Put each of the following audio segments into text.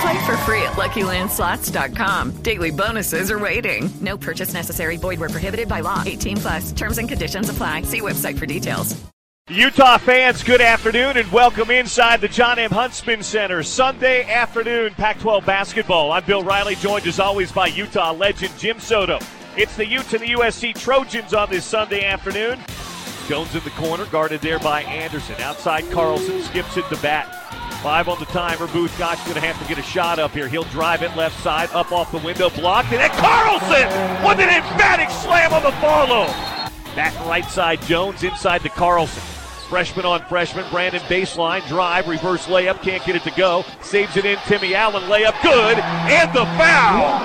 Play for free at LuckyLandSlots.com. Daily bonuses are waiting. No purchase necessary. Void were prohibited by law. 18 plus. Terms and conditions apply. See website for details. Utah fans, good afternoon and welcome inside the John M. Huntsman Center. Sunday afternoon, Pac-12 basketball. I'm Bill Riley, joined as always by Utah legend Jim Soto. It's the Utes and the USC Trojans on this Sunday afternoon. Jones in the corner, guarded there by Anderson. Outside Carlson skips it to bat. Five on the timer. Both Gach going to have to get a shot up here. He'll drive it left side, up off the window, blocked, and then Carlson with an emphatic slam on the follow. Back right side, Jones inside to Carlson. Freshman on freshman, Branden baseline, drive, reverse layup, can't get it to go. Saves it in, Timmy Allen layup, good, and the foul.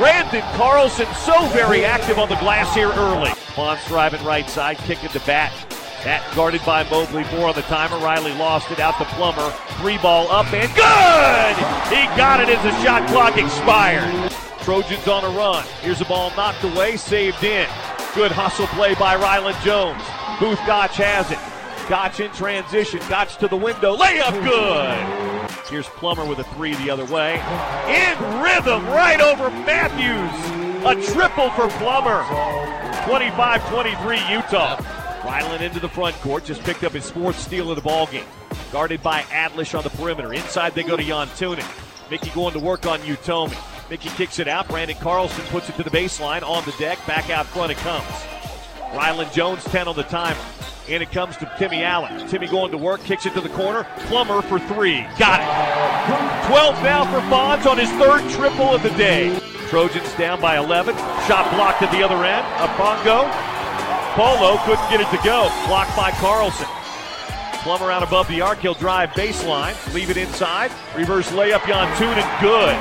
Branden Carlson so very active on the glass here early. Fonz driving right side, kick kicking to bat. That guarded by Mobley. Four on the timer. Riley lost it out to Plummer. Three ball up and good! He got it as the shot clock expired. Trojans on a run. Here's a ball knocked away, saved in. Good hustle play by Rylan Jones. Both Gach has it. Gach in transition. Gach to the window. Layup good. Here's Plummer with a three the other way. In rhythm right over Matthews. A triple for Plummer. 25-23 Utah. Rylan into the front court. Just picked up his fourth steal of the ball game. Guarded by Adlish on the perimeter. Inside they go to Jan. Mickey going to work on Utomi. Mickey kicks it out. Branden Carlson puts it to the baseline. On the deck. Back out front it comes. Rylan Jones 10 on the timer. And it comes to Timmy Allen. Timmy going to work, kicks it to the corner. Plummer for three. Got it. 12 now for Fonz on his third triple of the day. Trojans down by 11. Shot blocked at the other end. A bongo. Polo couldn't get it to go. Blocked by Carlson. Plummer out above the arc. He'll drive baseline. Leave it inside. Reverse layup. Jantunen. Good.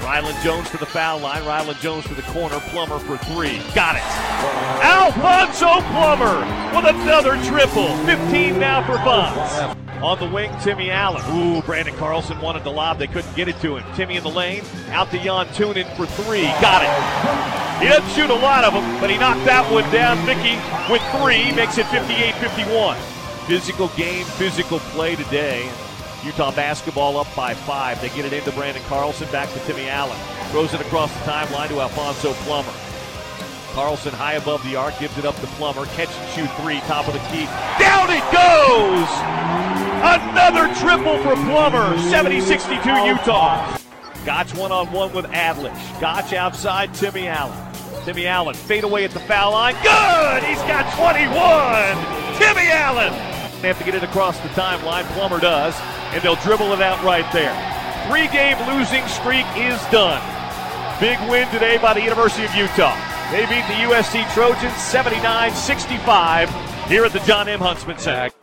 Rylan Jones to the foul line. Rylan Jones to the corner. Plummer for three. Got it. Alfonso Plummer with another triple. 15 now for Fonz. On the wing, Timmy Allen. Ooh, Branden Carlson wanted to lob. They couldn't get it to him. Timmy in the lane. Out to Jantunen for three. Got it. He doesn't shoot a lot of them, but he knocked that one down. Mickey with three makes it 58-51. Physical game, physical play today. Utah basketball up by five. They get it into Branden Carlson, back to Timmy Allen. Throws it across the timeline to Alfonso Plummer. Carlson high above the arc, gives it up to Plummer. Catch and shoot three, top of the key. Down it goes! Another triple for Plummer. 70-62 Utah. Gach one-on-one with Adlish. Gach outside, Timmy Allen. Timmy Allen fade away at the foul line. Good! He's got 21! Timmy Allen! They have to get it across the timeline. Plummer does and they'll dribble it out right there. Three game losing streak is done. Big win today by the University of Utah. They beat the USC Trojans 79 65 here at the John M. Huntsman Center.